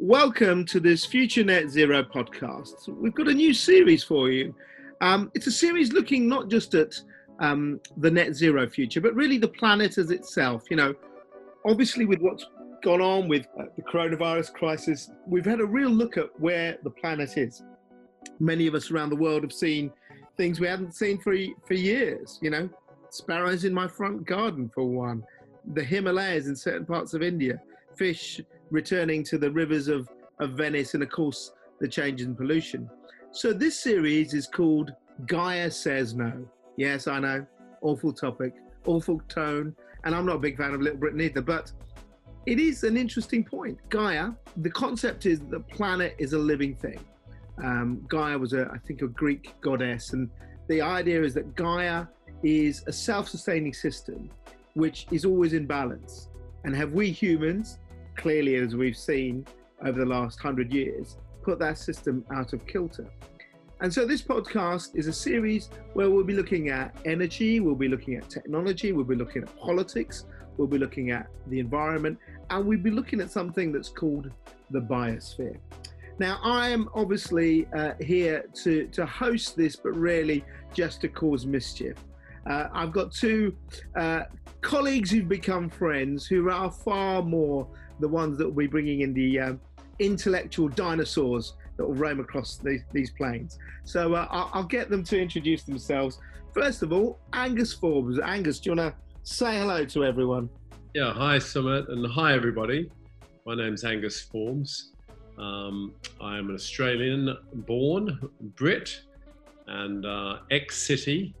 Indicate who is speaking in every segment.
Speaker 1: Welcome to this Future Net Zero podcast. We've got a new series for you. Um, it's a series looking not just at um, the net zero future, but really the planet as itself. You know, obviously, with what's gone on with uh, the coronavirus crisis, we've had a real look at where the planet is. Many of us around the world have seen things we hadn't seen for for years. You know, sparrows in my front garden, for one, the Himalayas in certain parts of India, fish returning to the rivers of, of Venice, and of course, the change in pollution. So, this series is called Gaia Says No. Yes, I know, awful topic, awful tone, and I'm not a big fan of Little Britain either, but it is an interesting point. Gaia, the concept is that the planet is a living thing. Um, Gaia was, a, I think, a Greek goddess, and the idea is that Gaia is a self sustaining system which is always in balance. And have we humans, clearly as we've seen over the last hundred years, put that system out of kilter? And so this podcast is a series where we'll be looking at energy, we'll be looking at technology, we'll be looking at politics, we'll be looking at the environment, and we'll be looking at something that's called the biosphere. Now, I am obviously uh, here to, to host this, but really just to cause mischief. Uh, I've got two uh, colleagues who've become friends who are far more the ones that will be bringing in the um, intellectual dinosaurs that will roam across these, these plains. So uh, I'll, I'll, get them to introduce themselves. First of all, Angus Forbes. Angus, do you want to say hello to everyone?
Speaker 2: Yeah, hi Sumit and hi everybody. My name's Angus Forbes. Um, I'm an Australian born Brit and uh, ex city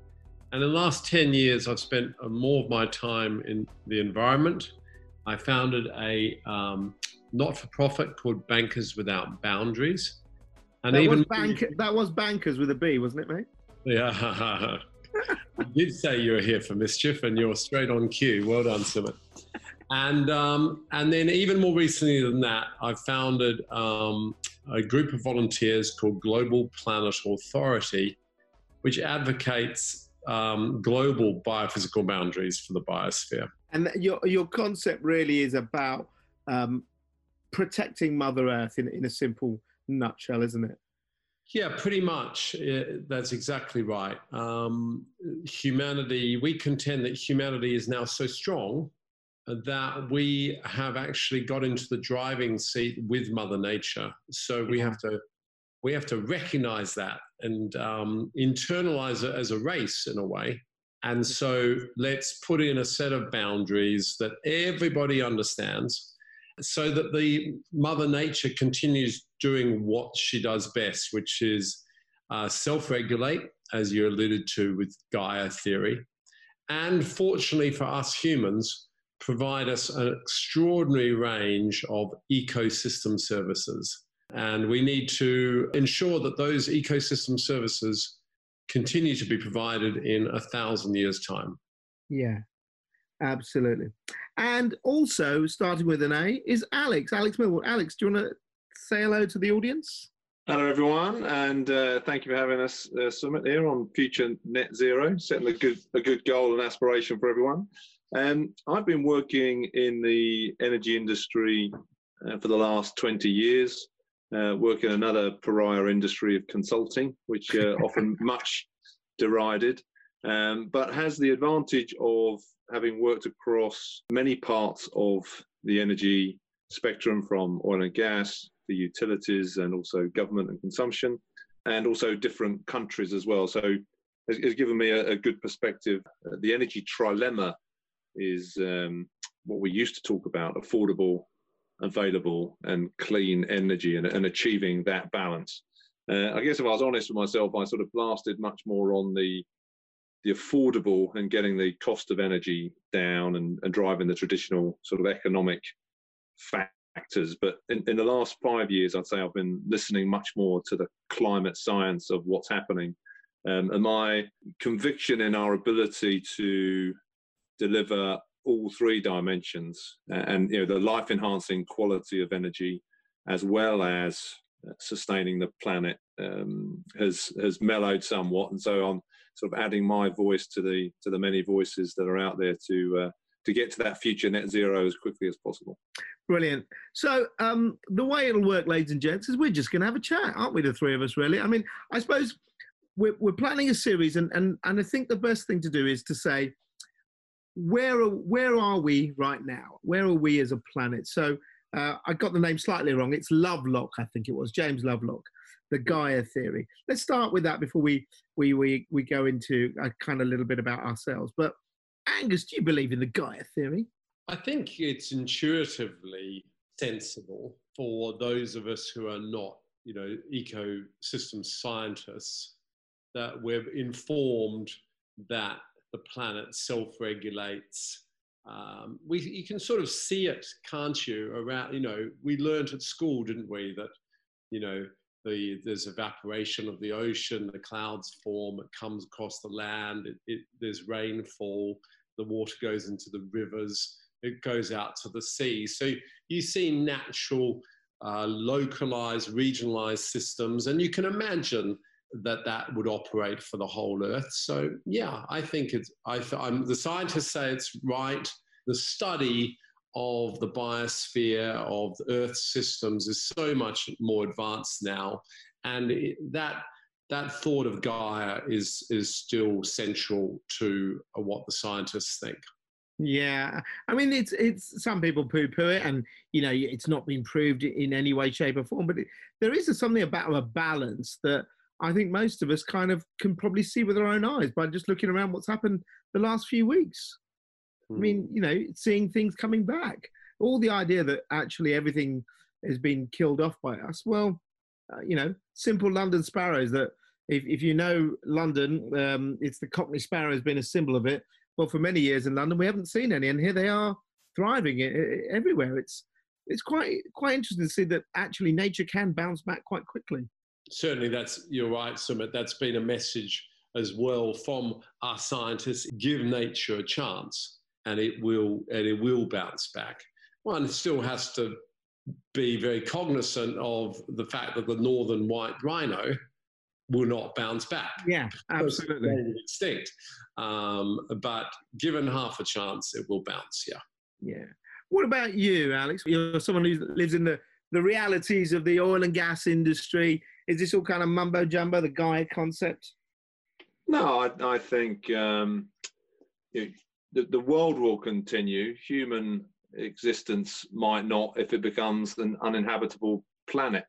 Speaker 2: and in the last 10 years, I've spent uh, more of my time in the environment. I founded a um, not for profit called Bankers Without Boundaries.
Speaker 1: And that even was bank, that was Bankers with a B, wasn't it, mate?
Speaker 2: Yeah. I did say you were here for mischief and you're straight on cue. Well done, Simon. And, um, and then, even more recently than that, I founded um, a group of volunteers called Global Planet Authority, which advocates um, global biophysical boundaries for the biosphere.
Speaker 1: And your your concept really is about um, protecting Mother Earth in in a simple nutshell, isn't it?
Speaker 2: Yeah, pretty much. That's exactly right. Um, humanity, we contend that humanity is now so strong that we have actually got into the driving seat with Mother Nature. So we have to we have to recognize that and um, internalize it as a race in a way. And so let's put in a set of boundaries that everybody understands so that the Mother Nature continues doing what she does best, which is uh, self regulate, as you alluded to with Gaia theory. And fortunately for us humans, provide us an extraordinary range of ecosystem services. And we need to ensure that those ecosystem services continue to be provided in a thousand years' time.
Speaker 1: Yeah, absolutely. And also, starting with an A, is Alex, Alex Millward. Alex, do you want to say hello to the audience?
Speaker 3: Hello, everyone, and uh, thank you for having us uh, Sumit here on Future Net Zero, setting a good a good goal and aspiration for everyone. Um, I've been working in the energy industry uh, for the last 20 years uh, work in another pariah industry of consulting, which uh, often much derided, um, but has the advantage of having worked across many parts of the energy spectrum from oil and gas, the utilities, and also government and consumption, and also different countries as well. So it's, given me a, a, good perspective. Uh, the energy trilemma is um, what we used to talk about affordable, available and clean energy and, and achieving that balance. Uh, I guess if I was honest with myself, I sort of blasted much more on the the affordable and getting the cost of energy down and, and driving the traditional sort of economic factors. But in, in the last five years, I'd say I've been listening much more to the climate science of what's happening. Um, and my conviction in our ability to deliver all three dimensions and you know the life enhancing quality of energy as well as uh, sustaining the planet um, has has mellowed somewhat and so i'm sort of adding my voice to the to the many voices that are out there to uh, to get to that future net zero as quickly as possible.
Speaker 1: Brilliant. So um, the way it'll work, ladies and gents, is we're just going to have a chat, aren't we? The three of us, really. I mean, I suppose we're, we're planning a series, and, and and I think the best thing to do is to say where are where are we right now? Where are we as a planet? So uh, I got the name slightly wrong. It's Lovelock, I think it was James Lovelock, the Gaia theory. Let's start with that before we we we we go into a kind of little bit about ourselves. But Angus, do you believe in the Gaia theory?
Speaker 2: I think it's intuitively sensible for those of us who are not, you know, ecosystem scientists, that we're informed that the planet self-regulates. Um, we, you can sort of see it, can't you? Around, you know, we learned at school, didn't we, that, you know, the, there's evaporation of the ocean, the clouds form, it comes across the land, it, it, there's rainfall, the water goes into the rivers, it goes out to the sea. So you see natural, uh, localized, regionalized systems, and you can imagine that that would operate for the whole Earth. So yeah, I think it's. I, I'm, the scientists say it's right. The study of the biosphere of Earth systems is so much more advanced now, and it, that that thought of Gaia is is still central to what the scientists think.
Speaker 1: Yeah, I mean, it's it's some people poo-poo it, and you know, it's not been proved in any way, shape, or form. But it, there is a, something about a balance that I think most of us kind of can probably see with our own eyes by just looking around what's happened the last few weeks. Mm. I mean, hmm. you know, seeing things coming back. All the idea that actually everything has been killed off by us. Well, uh, you know, simple London sparrows that if, if you know London, um, it's the Cockney sparrow has been a symbol of it. Well, for many years in London, we haven't seen any, and here they are thriving everywhere. It's it's quite quite interesting to see that actually nature can bounce back quite quickly.
Speaker 2: Certainly, that's you're right, Sumit. That's been a message as well from our scientists. Give nature a chance, and it will and it will bounce back. One still has to be very cognizant of the fact that the northern white rhino will not bounce back.
Speaker 1: Yeah, absolutely.
Speaker 2: Extinct. Um, but given half a chance, it will bounce. Yeah.
Speaker 1: Yeah. What about you, Alex? You're someone who lives in the, the realities of the oil and gas industry. Is this all kind of mumbo jumbo, the Gaia concept?
Speaker 3: No, I, I think um, the, the world will continue. Human existence might not if it becomes an uninhabitable planet,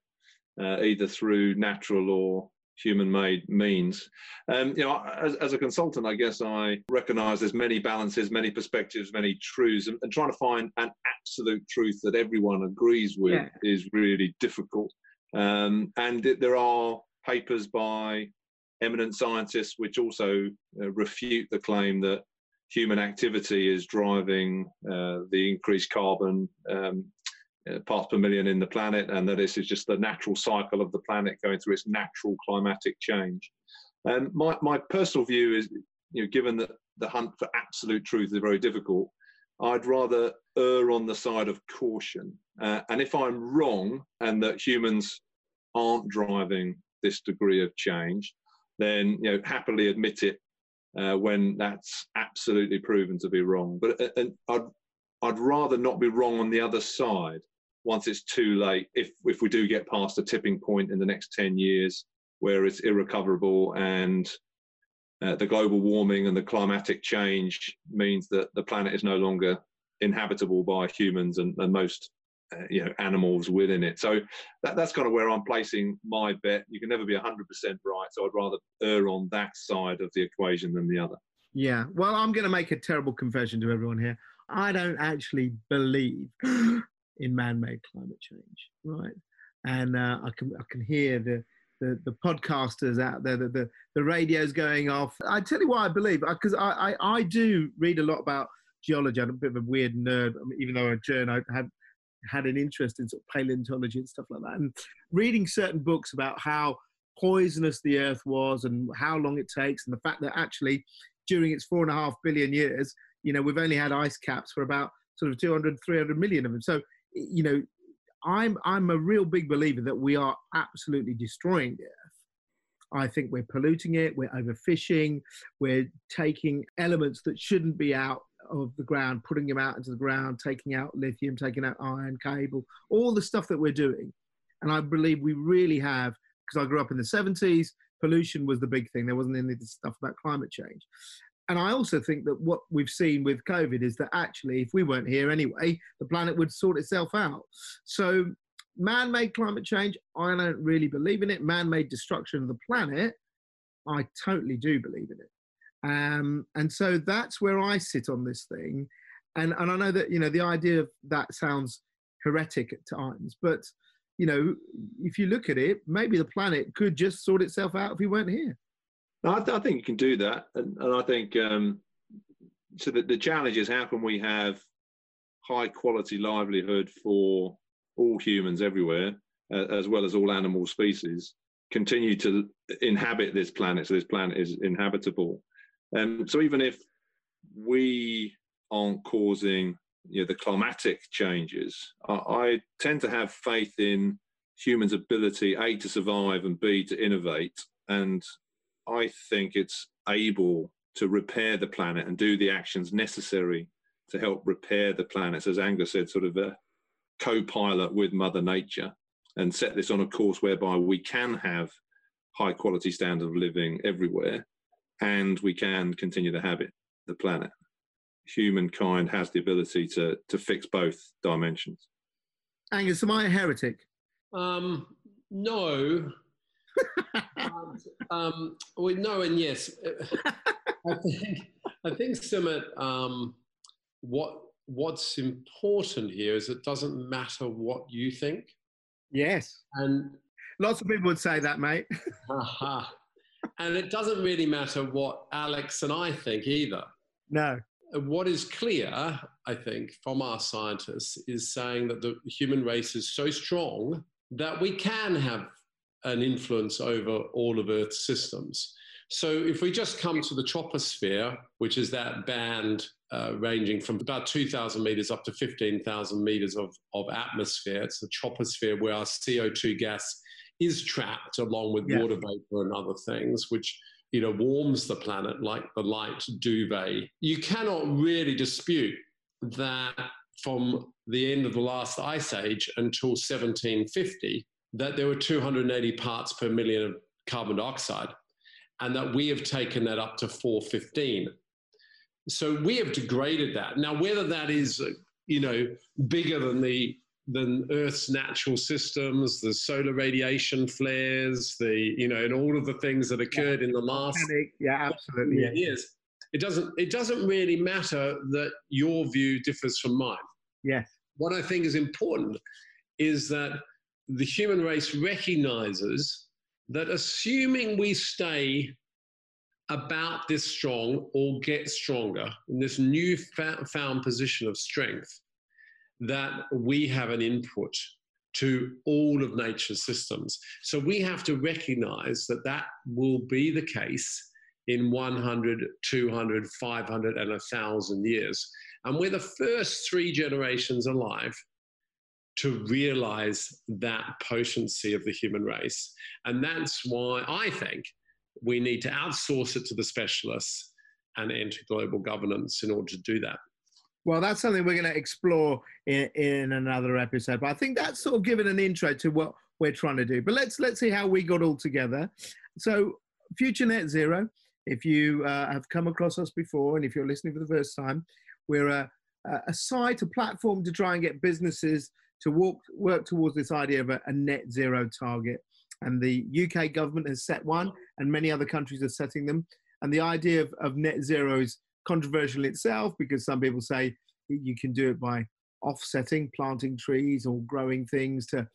Speaker 3: uh, either through natural or human-made means. Um, you know, as, as, a consultant, I guess I recognise there's many balances, many perspectives, many truths, and, and, trying to find an absolute truth that everyone agrees with yeah. is really difficult. Um, and there are papers by eminent scientists which also uh, refute the claim that human activity is driving uh, the increased carbon um, uh, parts per million in the planet, and that this is just the natural cycle of the planet going through its natural climatic change. And my, my personal view is, you know, given that the hunt for absolute truth is very difficult, I'd rather err on the side of caution. Uh, and if I'm wrong and that humans aren't driving this degree of change, then you know happily admit it uh, when that's absolutely proven to be wrong. But uh, I'd I'd rather not be wrong on the other side once it's too late. If if we do get past a tipping point in the next ten years where it's irrecoverable and uh, the global warming and the climatic change means that the planet is no longer inhabitable by humans and, and most uh, you know animals within it. So that, that's kind of where I'm placing my bet. You can never be 100% right, so I'd rather err on that side of the equation than the other.
Speaker 1: Yeah, well, I'm going to make a terrible confession to everyone here. I don't actually believe in man-made climate change, right? And uh, I can I can hear the, the the podcasters out there, the the, the radios going off. I tell you why I believe because I, I, I do read a lot about geology. I'm a bit of a weird nerd, I mean, even though a journal, I had had an interest in sort of paleontology and stuff like that, and reading certain books about how poisonous the Earth was and how long it takes, and the fact that actually during its four and a half billion years, you know, we've only had ice caps for about sort of 200, 300 million of them. So, you know, I'm I'm a real big believer that we are absolutely destroying the earth. I think we're polluting it, we're overfishing, we're taking elements that shouldn't be out of the ground, putting them out into the ground, taking out lithium, taking out iron, cable, all the stuff that we're doing. And I believe we really have, because I grew up in the 70s, pollution was the big thing. There wasn't any of this stuff about climate change. And I also think that what we've seen with COVID is that actually, if we weren't here anyway, the planet would sort itself out. So, man made climate change, I don't really believe in it. Man made destruction of the planet, I totally do believe in it. Um, and so that's where I sit on this thing. And, and I know that, you know, the idea of that sounds heretic at times, but, you know, if you look at it, maybe the planet could just sort itself out if we weren't here.
Speaker 3: No, I, th- I think you can do that. And, and I think, um, so that the challenge is how can we have high quality livelihood for all humans everywhere, uh, as well as all animal species, continue to inhabit this planet so this planet is inhabitable um, so even if we aren't causing you know, the climatic changes, I, I tend to have faith in humans' ability, A, to survive and B, to innovate. And I think it's able to repair the planet and do the actions necessary to help repair the planet. So As Angus said, sort of a co pilot with Mother Nature and set this on a course whereby we can have high quality standard of living everywhere and we can continue to have it, the planet. Humankind has the ability to to fix both dimensions.
Speaker 1: Angus, am I a heretic?
Speaker 2: Um, no. Um, well, no, and yes. I think I think Sumit, um, what what's important here is it doesn't matter what you think.
Speaker 1: Yes.
Speaker 2: And
Speaker 1: lots of people would say that, mate.
Speaker 2: aha and it doesn't really matter what Alex and I think either.
Speaker 1: No.
Speaker 2: What is clear, I think, from our scientists is saying that the human race is so strong that we can have an influence over all of Earth's systems. So if we just come to the troposphere, which is that band uh, ranging from about 2,000 meters up to 15,000 meters of, of atmosphere, it's the troposphere where our CO2 gas is trapped along with yeah. water vapor and other things, which you know warms the planet like the light duvet. You cannot really dispute that from the end of the last ice age until 1750, that there were 280 parts per million of carbon dioxide, and that we have taken that up to 415. So we have degraded that. Now, whether that is, you know, bigger than the than Earth's natural systems, the solar radiation flares, the you know, and all of the things that occurred yeah. in the last
Speaker 1: yeah, absolutely
Speaker 2: yeah. years. It doesn't it doesn't really matter that your view differs from mine.
Speaker 1: Yes.
Speaker 2: What I think is important is that the human race recognizes that assuming we stay about this strong or get stronger in this new found position of strength, that we have an input to all of nature's systems. So we have to recognize that that will be the case in 100, 200, 500, and 1,000 years. And we're the first three generations alive to realize that potency of the human race. And that's why I think we need to outsource it to the specialists and enter global governance in order to do that.
Speaker 1: Well, that's something we're going to explore in, in another episode. But I think that's sort of given an intro to what we're trying to do. But let's let's see how we got all together. So, Future Net Zero. If you uh, have come across us before, and if you're listening for the first time, we're a, a site, a platform to try and get businesses to walk, work towards this idea of a, a net zero target. And the UK government has set one, and many other countries are setting them. And the idea of, of net zero is controversial itself because some people say you can do it by offsetting, planting trees or growing things to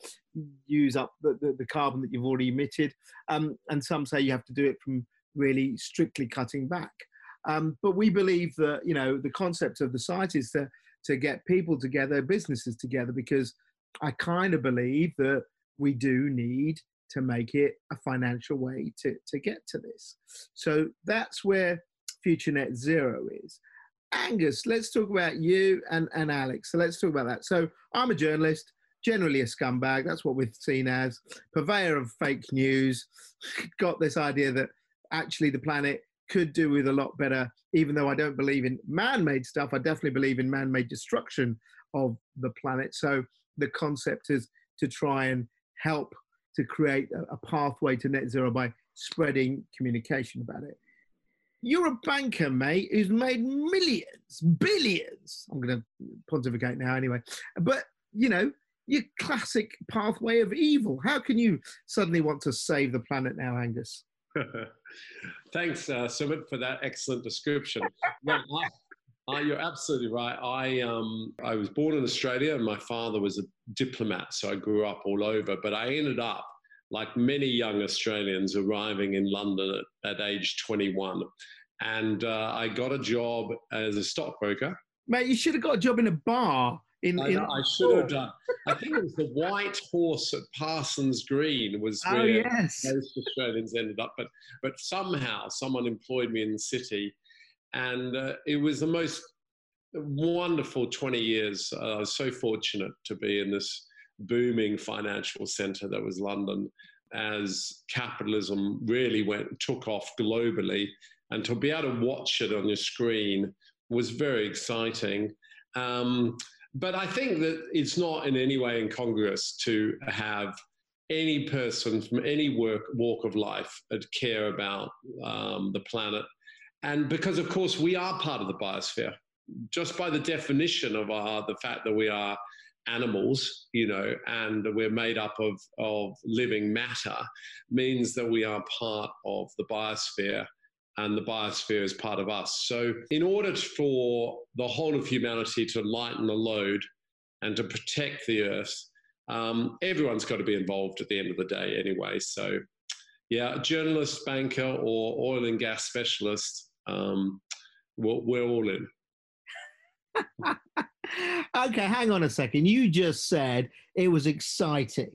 Speaker 1: use up the, the, the carbon that you've already emitted. Um, and some say you have to do it from really strictly cutting back. Um, but we believe that, you know, the concept of the site is to, to get people together, businesses together, because I kind of believe that we do need to make it a financial way to, to get to this. So that's where future net zero is. Angus, let's talk about you and, and Alex. So let's talk about that. So I'm a journalist, generally a scumbag. That's what we've seen as purveyor of fake news. Got this idea that actually the planet could do with a lot better. Even though I don't believe in man-made stuff, I definitely believe in man-made destruction of the planet. So the concept is to try and help to create a, a pathway to net zero by spreading communication about it. You're a banker, mate, who's made millions, billions. I'm going to pontificate now anyway. But, you know, your classic pathway of evil. How can you suddenly want to save the planet now, Angus?
Speaker 2: Thanks, uh, Sumit, for that excellent description. yeah, I, you're absolutely right. I um, I was born in Australia, and my father was a diplomat, so I grew up all over. But I ended up, like many young Australians, arriving in London at, at age 21, and uh, I got a job as a stockbroker.
Speaker 1: Mate, you should have got a job in a bar in,
Speaker 2: I,
Speaker 1: in
Speaker 2: I should have done. I think it was the White Horse at Parsons Green was
Speaker 1: oh,
Speaker 2: where
Speaker 1: yes.
Speaker 2: most Australians ended up. But but somehow someone employed me in the city, and uh, it was the most wonderful 20 years. Uh, I was so fortunate to be in this booming financial centre that was London as capitalism really went took off globally and to be able to watch it on your screen was very exciting um, but I think that it's not in any way incongruous to have any person from any work walk of life care about um, the planet, and because of course we are part of the biosphere, just by the definition of our the fact that we are animals, you know, and we're made up of of living matter, means that we are part of the biosphere and the biosphere is part of us. So, in order for the whole of humanity to lighten the load and to protect the earth, um, everyone's got to be involved at the end of the day anyway. So, yeah, journalist, banker, or oil and gas specialist, um, we're, we're all in.
Speaker 1: okay, hang on a second. You just said it was exciting.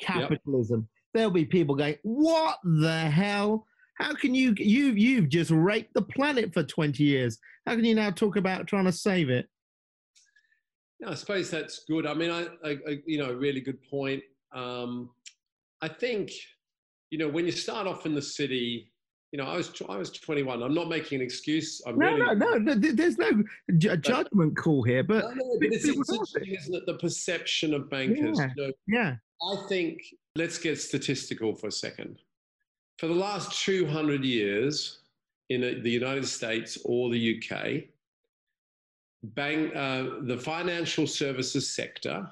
Speaker 1: Capitalism. Yep. There'll be people going, What the hell? How can you you you've just raped the planet for 20 years? How can you now talk about trying to save it?
Speaker 2: Yeah, I suppose that's good. I mean, I, I, I you know, really good point. Um, I think, you know, when you start off in the city, you know, I was I was 21. I'm not making an excuse. I'm
Speaker 1: no,
Speaker 2: really,
Speaker 1: no, no, no. There's no judgment call here, but,
Speaker 2: no, no, but it's, it's interesting, isn't it? The perception of bankers.
Speaker 1: Yeah.
Speaker 2: You know,
Speaker 1: yeah.
Speaker 2: I think let's get statistical for a second for the last 200 years in the United States or the UK, bank, uh, the financial services sector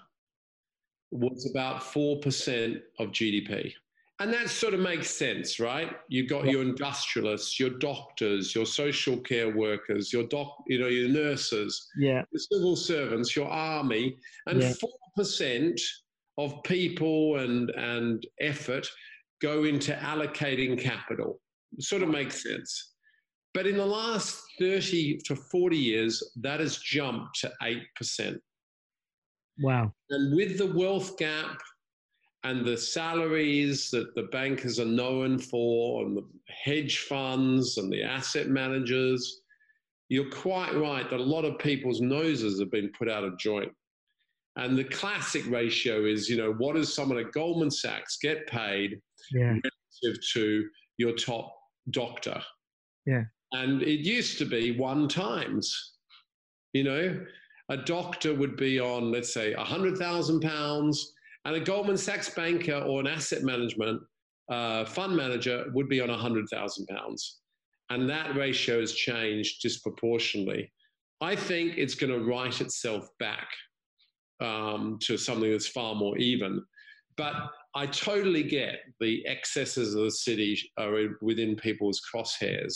Speaker 2: was about 4% of GDP. And that sort of makes sense, right? You've got your industrialists, your doctors, your social care workers, your doc, you know, your nurses,
Speaker 1: yeah.
Speaker 2: your civil servants, your army, and four yeah. percent of people and and effort go into allocating capital. It sort of makes sense. But in the last 30 to 40 years, that has jumped to 8%.
Speaker 1: Wow.
Speaker 2: And with the wealth gap and the salaries that the bankers are known for, and the hedge funds and the asset managers, you're quite right that a lot of people's noses have been put out of joint. And the classic ratio is, you know, what does someone at Goldman Sachs get paid
Speaker 1: yeah.
Speaker 2: relative to your top doctor?
Speaker 1: Yeah.
Speaker 2: And it used to be one times, you know, a doctor would be on, let's say, a hundred thousand pounds, and a Goldman Sachs banker or an asset management uh, fund manager would be on a hundred thousand pounds, and that ratio has changed disproportionately. I think it's going to write itself back um, to something that's far more even. But I totally get the excesses of the city are within people's crosshairs.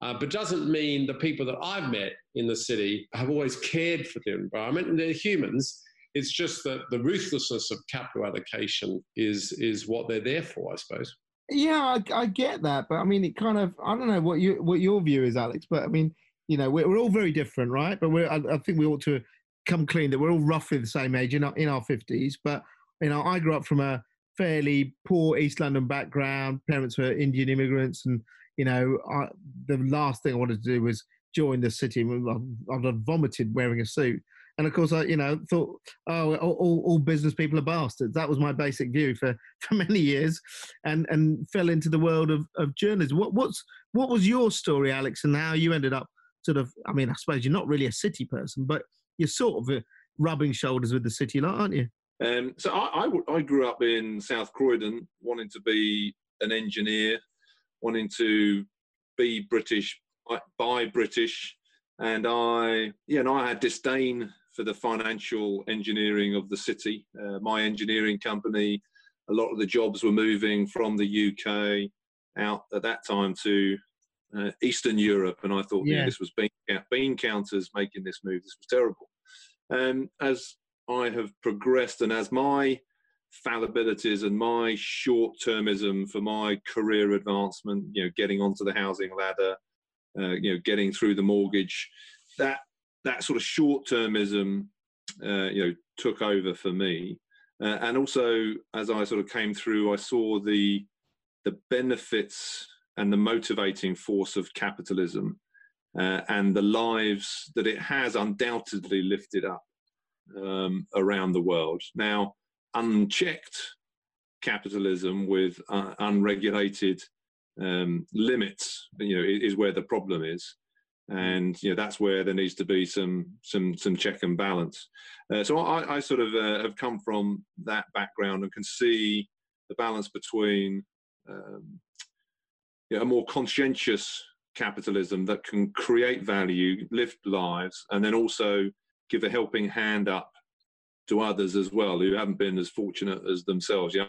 Speaker 2: Uh, but doesn't mean the people that I've met in the city have always cared for the environment and they're humans. It's just that the ruthlessness of capital allocation is is what they're there for, I suppose.
Speaker 1: Yeah, I, I get that, but I mean, it kind of I don't know what you what your view is, Alex. But I mean, you know, we're, we're all very different, right? But we're I, I think we ought to come clean that we're all roughly the same age in our, in our 50s. But, you know, I grew up from a fairly poor East London background. Parents were Indian immigrants. And, you know, I, the last thing I wanted to do was join the city. I've, I've vomited wearing a suit. and of course, I you know thought, oh, all, all business people are bastards. That was my basic view for, for many years, and and fell into the world of, of journalism. What what's what was your story, Alex, and how you ended up sort of? I mean, I suppose you're not really a city person, but you're sort of uh, rubbing shoulders with the city aren't you?
Speaker 3: Um, so I, I, I grew up in South Croydon, wanting to be an engineer, wanting to be British, buy British, and I, yeah, and I had disdain for the financial engineering of the city. Uh, my engineering company, a lot of the jobs were moving from the UK out at that time to uh, Eastern Europe, and I thought, yeah, yeah this was bean, bean counters making this move. This was terrible. Um, as I have progressed, and as my fallibilities and my short-termism for my career advancement, you know, getting onto the housing ladder, uh, you know, getting through the mortgage, that that sort of short-termism, uh, you know, took over for me. Uh, and also, as I sort of came through, I saw the the benefits and the motivating force of capitalism uh, and the lives that it has undoubtedly lifted up um, around the world. Now, unchecked capitalism with uh, unregulated um, limits, you know, is where the problem is, and you know that's where there needs to be some some some check and balance. Uh, so I, I, sort of uh, have come from that background and can see the balance between um, you know, a more conscientious capitalism that can create value, lift lives, and then also give a helping hand up to others as well who haven't been as fortunate as themselves. Yeah,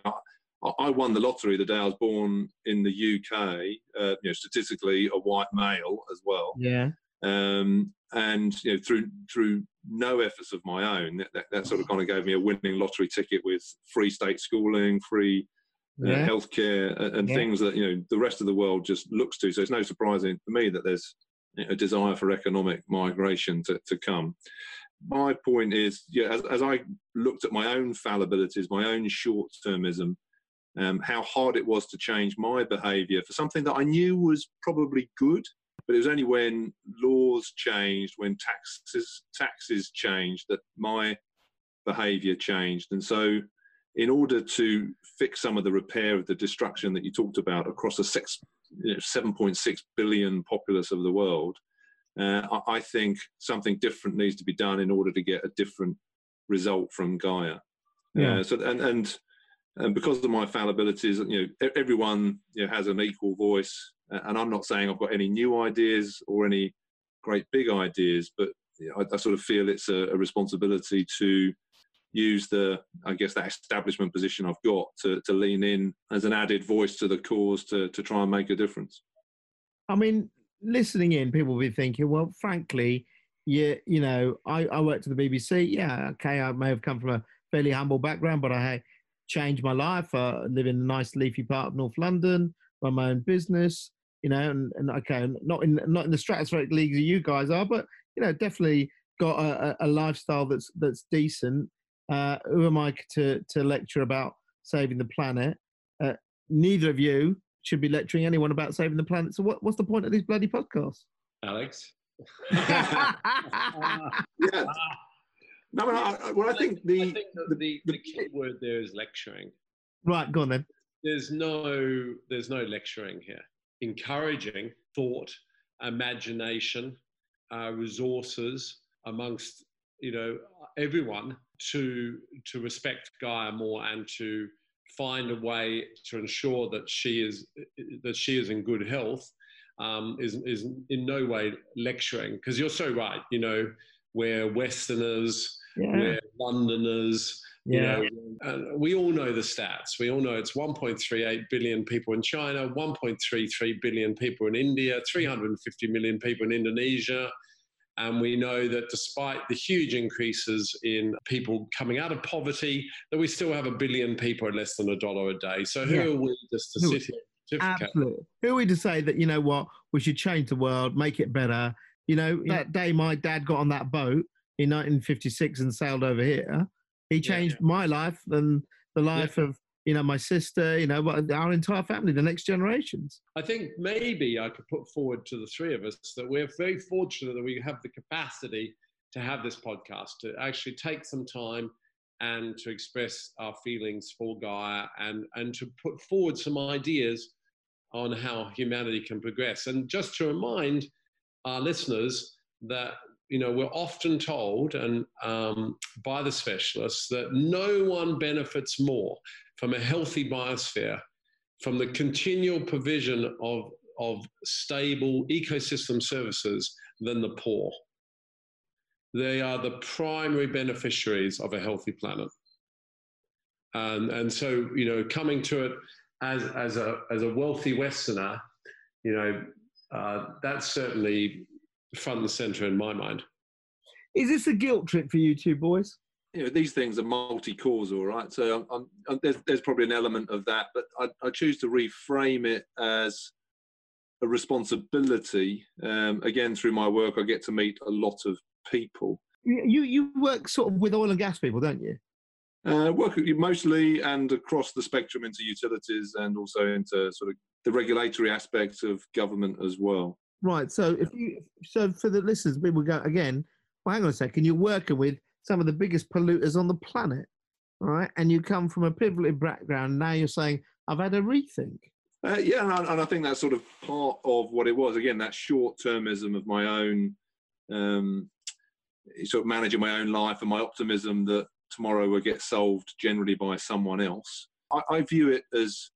Speaker 3: I, I won the lottery the day I was born in the UK. Uh, you know, statistically a white male as well.
Speaker 1: Yeah.
Speaker 3: Um, and you know, through through no efforts of my own, that, that, that, sort of kind of gave me a winning lottery ticket with free state schooling, free uh, yeah. healthcare, and, and yeah. things that you know the rest of the world just looks to. So it's no surprising for me that there's a desire for economic migration to, to come my point is, yeah, as, as I looked at my own fallibilities, my own short termism, um, how hard it was to change my behaviour for something that I knew was probably good, but it was only when laws changed, when taxes taxes changed, that my behaviour changed. And so, in order to fix some of the repair of the destruction that you talked about across a six, you know, 7.6 billion populace of the world, uh, I think something different needs to be done in order to get a different result from Gaia. Yeah. Uh, so and and and because of my fallibilities, you know, everyone you know, has an equal voice. And I'm not saying I've got any new ideas or any great big ideas, but you know, I, I, sort of feel it's a, a, responsibility to use the, I guess, that establishment position I've got to, to lean in as an added voice to the cause to, to try and make a difference.
Speaker 1: I mean, listening in, people will be thinking, well, frankly, you, you know, I, I worked at the BBC. Yeah, okay, I may have come from a fairly humble background, but I changed my life. I live in a nice leafy part of North London, run my own business, you know, and, and okay, not in not in the stratospheric leagues that you guys are, but you know, definitely got a, a lifestyle that's that's decent. Uh, who am I to to lecture about saving the planet? Uh, neither of you should be lecturing anyone about saving the planet. So what, what's the point of these bloody podcasts?
Speaker 2: Alex?
Speaker 3: yeah. No, no, I, well, I think the, I think
Speaker 2: the, the, the, key word there is lecturing.
Speaker 1: Right, go on then.
Speaker 2: There's no, there's no lecturing here. Encouraging thought, imagination, uh, resources amongst you know everyone to to respect Gaia more and to find a way to ensure that she is that she is in good health um, is is in no way lecturing because you're so right. You know, we're Westerners, yeah. we're Londoners. Yeah. You know, we all know the stats. We all know it's 1.38 billion people in China, 1.33 billion people in India, 350 million people in Indonesia, and we know that despite the huge increases in people coming out of poverty, that we still have a billion people at less than a dollar a day. So who yeah. are we just to who, sit here?
Speaker 1: Absolutely. Who are we to say that, you know what, we should change the world, make it better? You know, yeah. that day my dad got on that boat in 1956 and sailed over here, he changed yeah, my life and the life of you know, my sister, you know, our entire family, the next generations.
Speaker 2: I think maybe I could put forward to the three of us that we're very fortunate that we have the capacity to have this podcast, to actually take some time and to express our feelings for Gaia and, and to put forward some ideas on how humanity can progress. And just to remind our listeners that you know we're often told and um, by the specialists that no one benefits more from a healthy biosphere from the continual provision of, of stable ecosystem services than the poor they are the primary beneficiaries of a healthy planet and, and so you know coming to it as, as, a, as a wealthy westerner you know uh, that's certainly front and center in my mind.
Speaker 1: Is this a guilt trip for you two boys?
Speaker 3: You know, these things are multi-causal, right? So I'm, I'm, there's, there's probably an element of that, but I, I choose to reframe it as a responsibility. Um, again, through my work, I get to meet a lot of people.
Speaker 1: You you work sort of with oil and gas people, don't you?
Speaker 3: Uh, work mostly and across the spectrum into utilities and also into sort of the regulatory aspects of government as well.
Speaker 1: Right. So if you so for the listeners, people go again. Well, hang on a second. You're working with some of the biggest polluters on the planet, right? And you come from a privileged background. Now you're saying I've had a rethink.
Speaker 3: Uh, yeah, and I, and I, think that's sort of part of what it was. Again, that short termism of my own, um, sort of managing my own life and my optimism that tomorrow will get solved generally by someone else. I, I view it as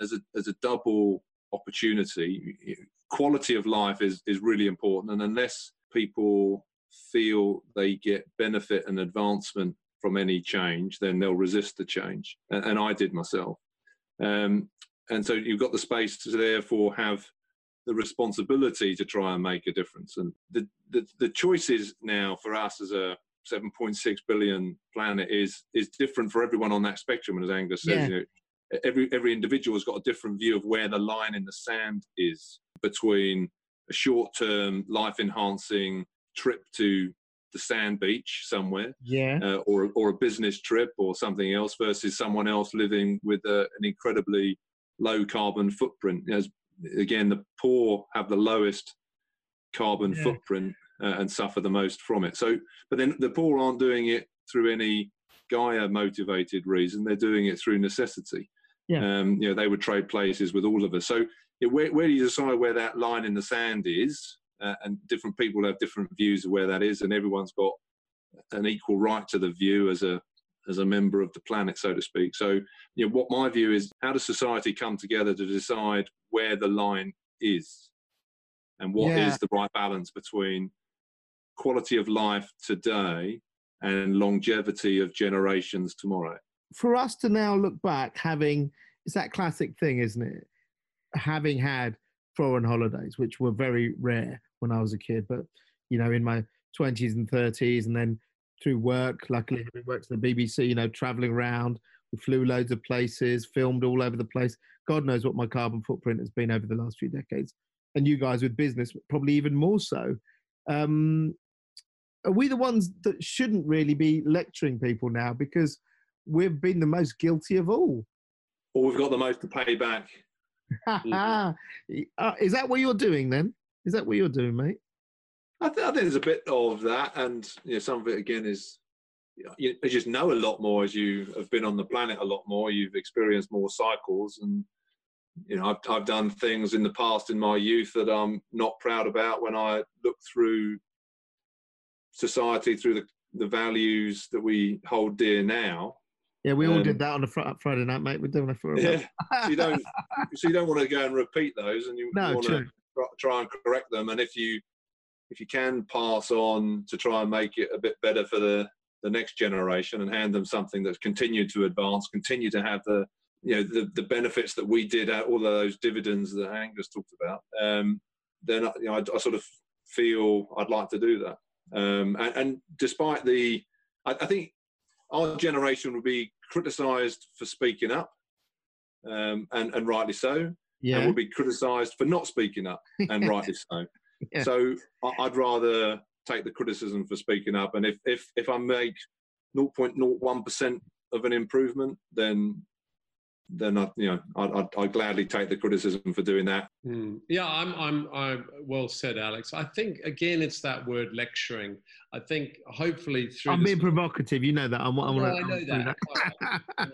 Speaker 3: as a as a double opportunity quality of life is is really important and unless people feel they get benefit and advancement from any change then they'll resist the change. And, and i did myself. Um, and so you've got the space to therefore have the responsibility to try and make a difference. And the the, the choices now for us as a 7.6 billion planet is is different for everyone on that spectrum. And as angus says yeah. you know, every every individual has got a different view of where the line in the sand is between a short-term life-enhancing trip to the sand beach somewhere,
Speaker 1: yeah, uh,
Speaker 3: or or a business trip or something else, versus someone else living with a, an incredibly low carbon footprint. As again, the poor have the lowest carbon yeah. footprint uh, and suffer the most from it. So, but then the poor aren't doing it through any Gaia motivated reason; they're doing it through necessity. Yeah. Um, you know, they would trade places with all of us. So where, where do you decide where that line in the sand is? Uh, and different people have different views of where that is, and everyone's got an equal right to the view as a as a member of the planet, so to speak. So, you know, what my view is, how does society come together to decide where the line is, and what yeah. is the right balance between quality of life today and longevity of generations tomorrow?
Speaker 1: For us to now look back, having it's that classic thing, isn't it? having had foreign holidays, which were very rare when I was a kid, but you know, in my 20s and 30s, and then through work, luckily having worked at the BBC, you know, traveling around, we flew loads of places, filmed all over the place. God knows what my carbon footprint has been over the last few decades. And you guys with business, probably even more so. Um, are we the ones that shouldn't really be lecturing people now because we've been the most guilty of all?
Speaker 3: Or we've got the most to pay back
Speaker 1: uh, is that what you're doing then? Is that what you're doing, mate?
Speaker 3: I, th- I think there's a bit of that, and you know, some of it again is you, you just know a lot more as you have been on the planet a lot more. You've experienced more cycles, and you know I've, I've done things in the past in my youth that I'm not proud about. When I look through society, through the the values that we hold dear now,
Speaker 1: yeah, we all um, did that on a fr- Friday night, mate. We're doing it for a yeah.
Speaker 3: so you don't, so you don't want to go and repeat those, and you, no, you want true. to try and correct them. And if you, if you can pass on to try and make it a bit better for the the next generation and hand them something that's continued to advance, continue to have the you know the, the benefits that we did out all of those dividends that Angus talked about, um, then you know, I, I, sort of feel I'd like to do that. Um, and, and, despite the, I, I think our generation will be criticised for speaking up, um, and and rightly so. Yeah. And will be criticised for not speaking up, and rightly so. Yeah. So I'd rather take the criticism for speaking up, and if if if I make 0.01 percent of an improvement, then then I, you know, I'd, I'd, gladly take the criticism for doing that.
Speaker 2: Mm. Yeah, I'm, I'm, I'm well said, Alex. I think again, it's that word lecturing. I think hopefully through.
Speaker 1: I'm being provocative. You know that. I'm. I'm
Speaker 2: no, I know that. that. I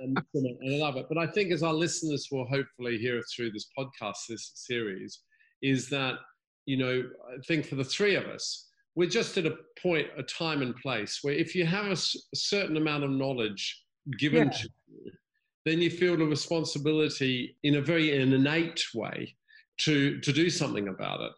Speaker 2: love it. But I think as our listeners will hopefully hear through this podcast, this series, is that you know, I think for the three of us, we're just at a point, a time and place where if you have a, a certain amount of knowledge given yeah. to you, then you feel the responsibility in a very an innate way to, to do something about it.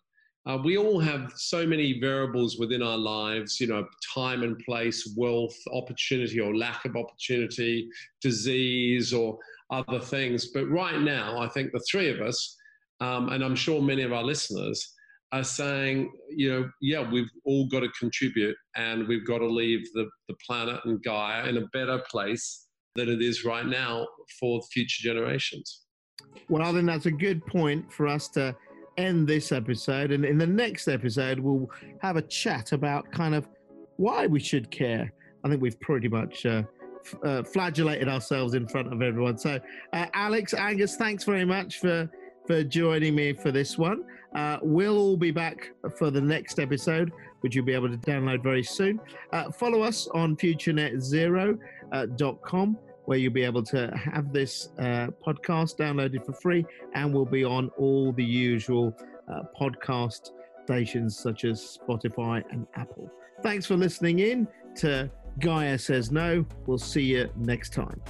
Speaker 2: Uh, we all have so many variables within our lives, you know, time and place, wealth, opportunity or lack of opportunity, disease or other things. But right now, I think the three of us, um, and I'm sure many of our listeners, are saying, you know, yeah, we've all got to contribute and we've got to leave the, the planet and Gaia in a better place than it is right now for future generations.
Speaker 1: Well, I think that's a good point for us to end this episode. And in the next episode, we'll have a chat about kind of why we should care. I think we've pretty much uh, f- uh, flagellated ourselves in front of everyone. So, uh, Alex, Angus, thanks very much for for joining me for this one. Uh, we'll all be back for the next episode, which you'll be able to download very soon. Uh, follow us on futurenetzero.com, uh, where you'll be able to have this uh, podcast downloaded for free, and we'll be on all the usual uh, podcast stations such as Spotify and Apple. Thanks for listening in to Gaia Says No. We'll see you next time.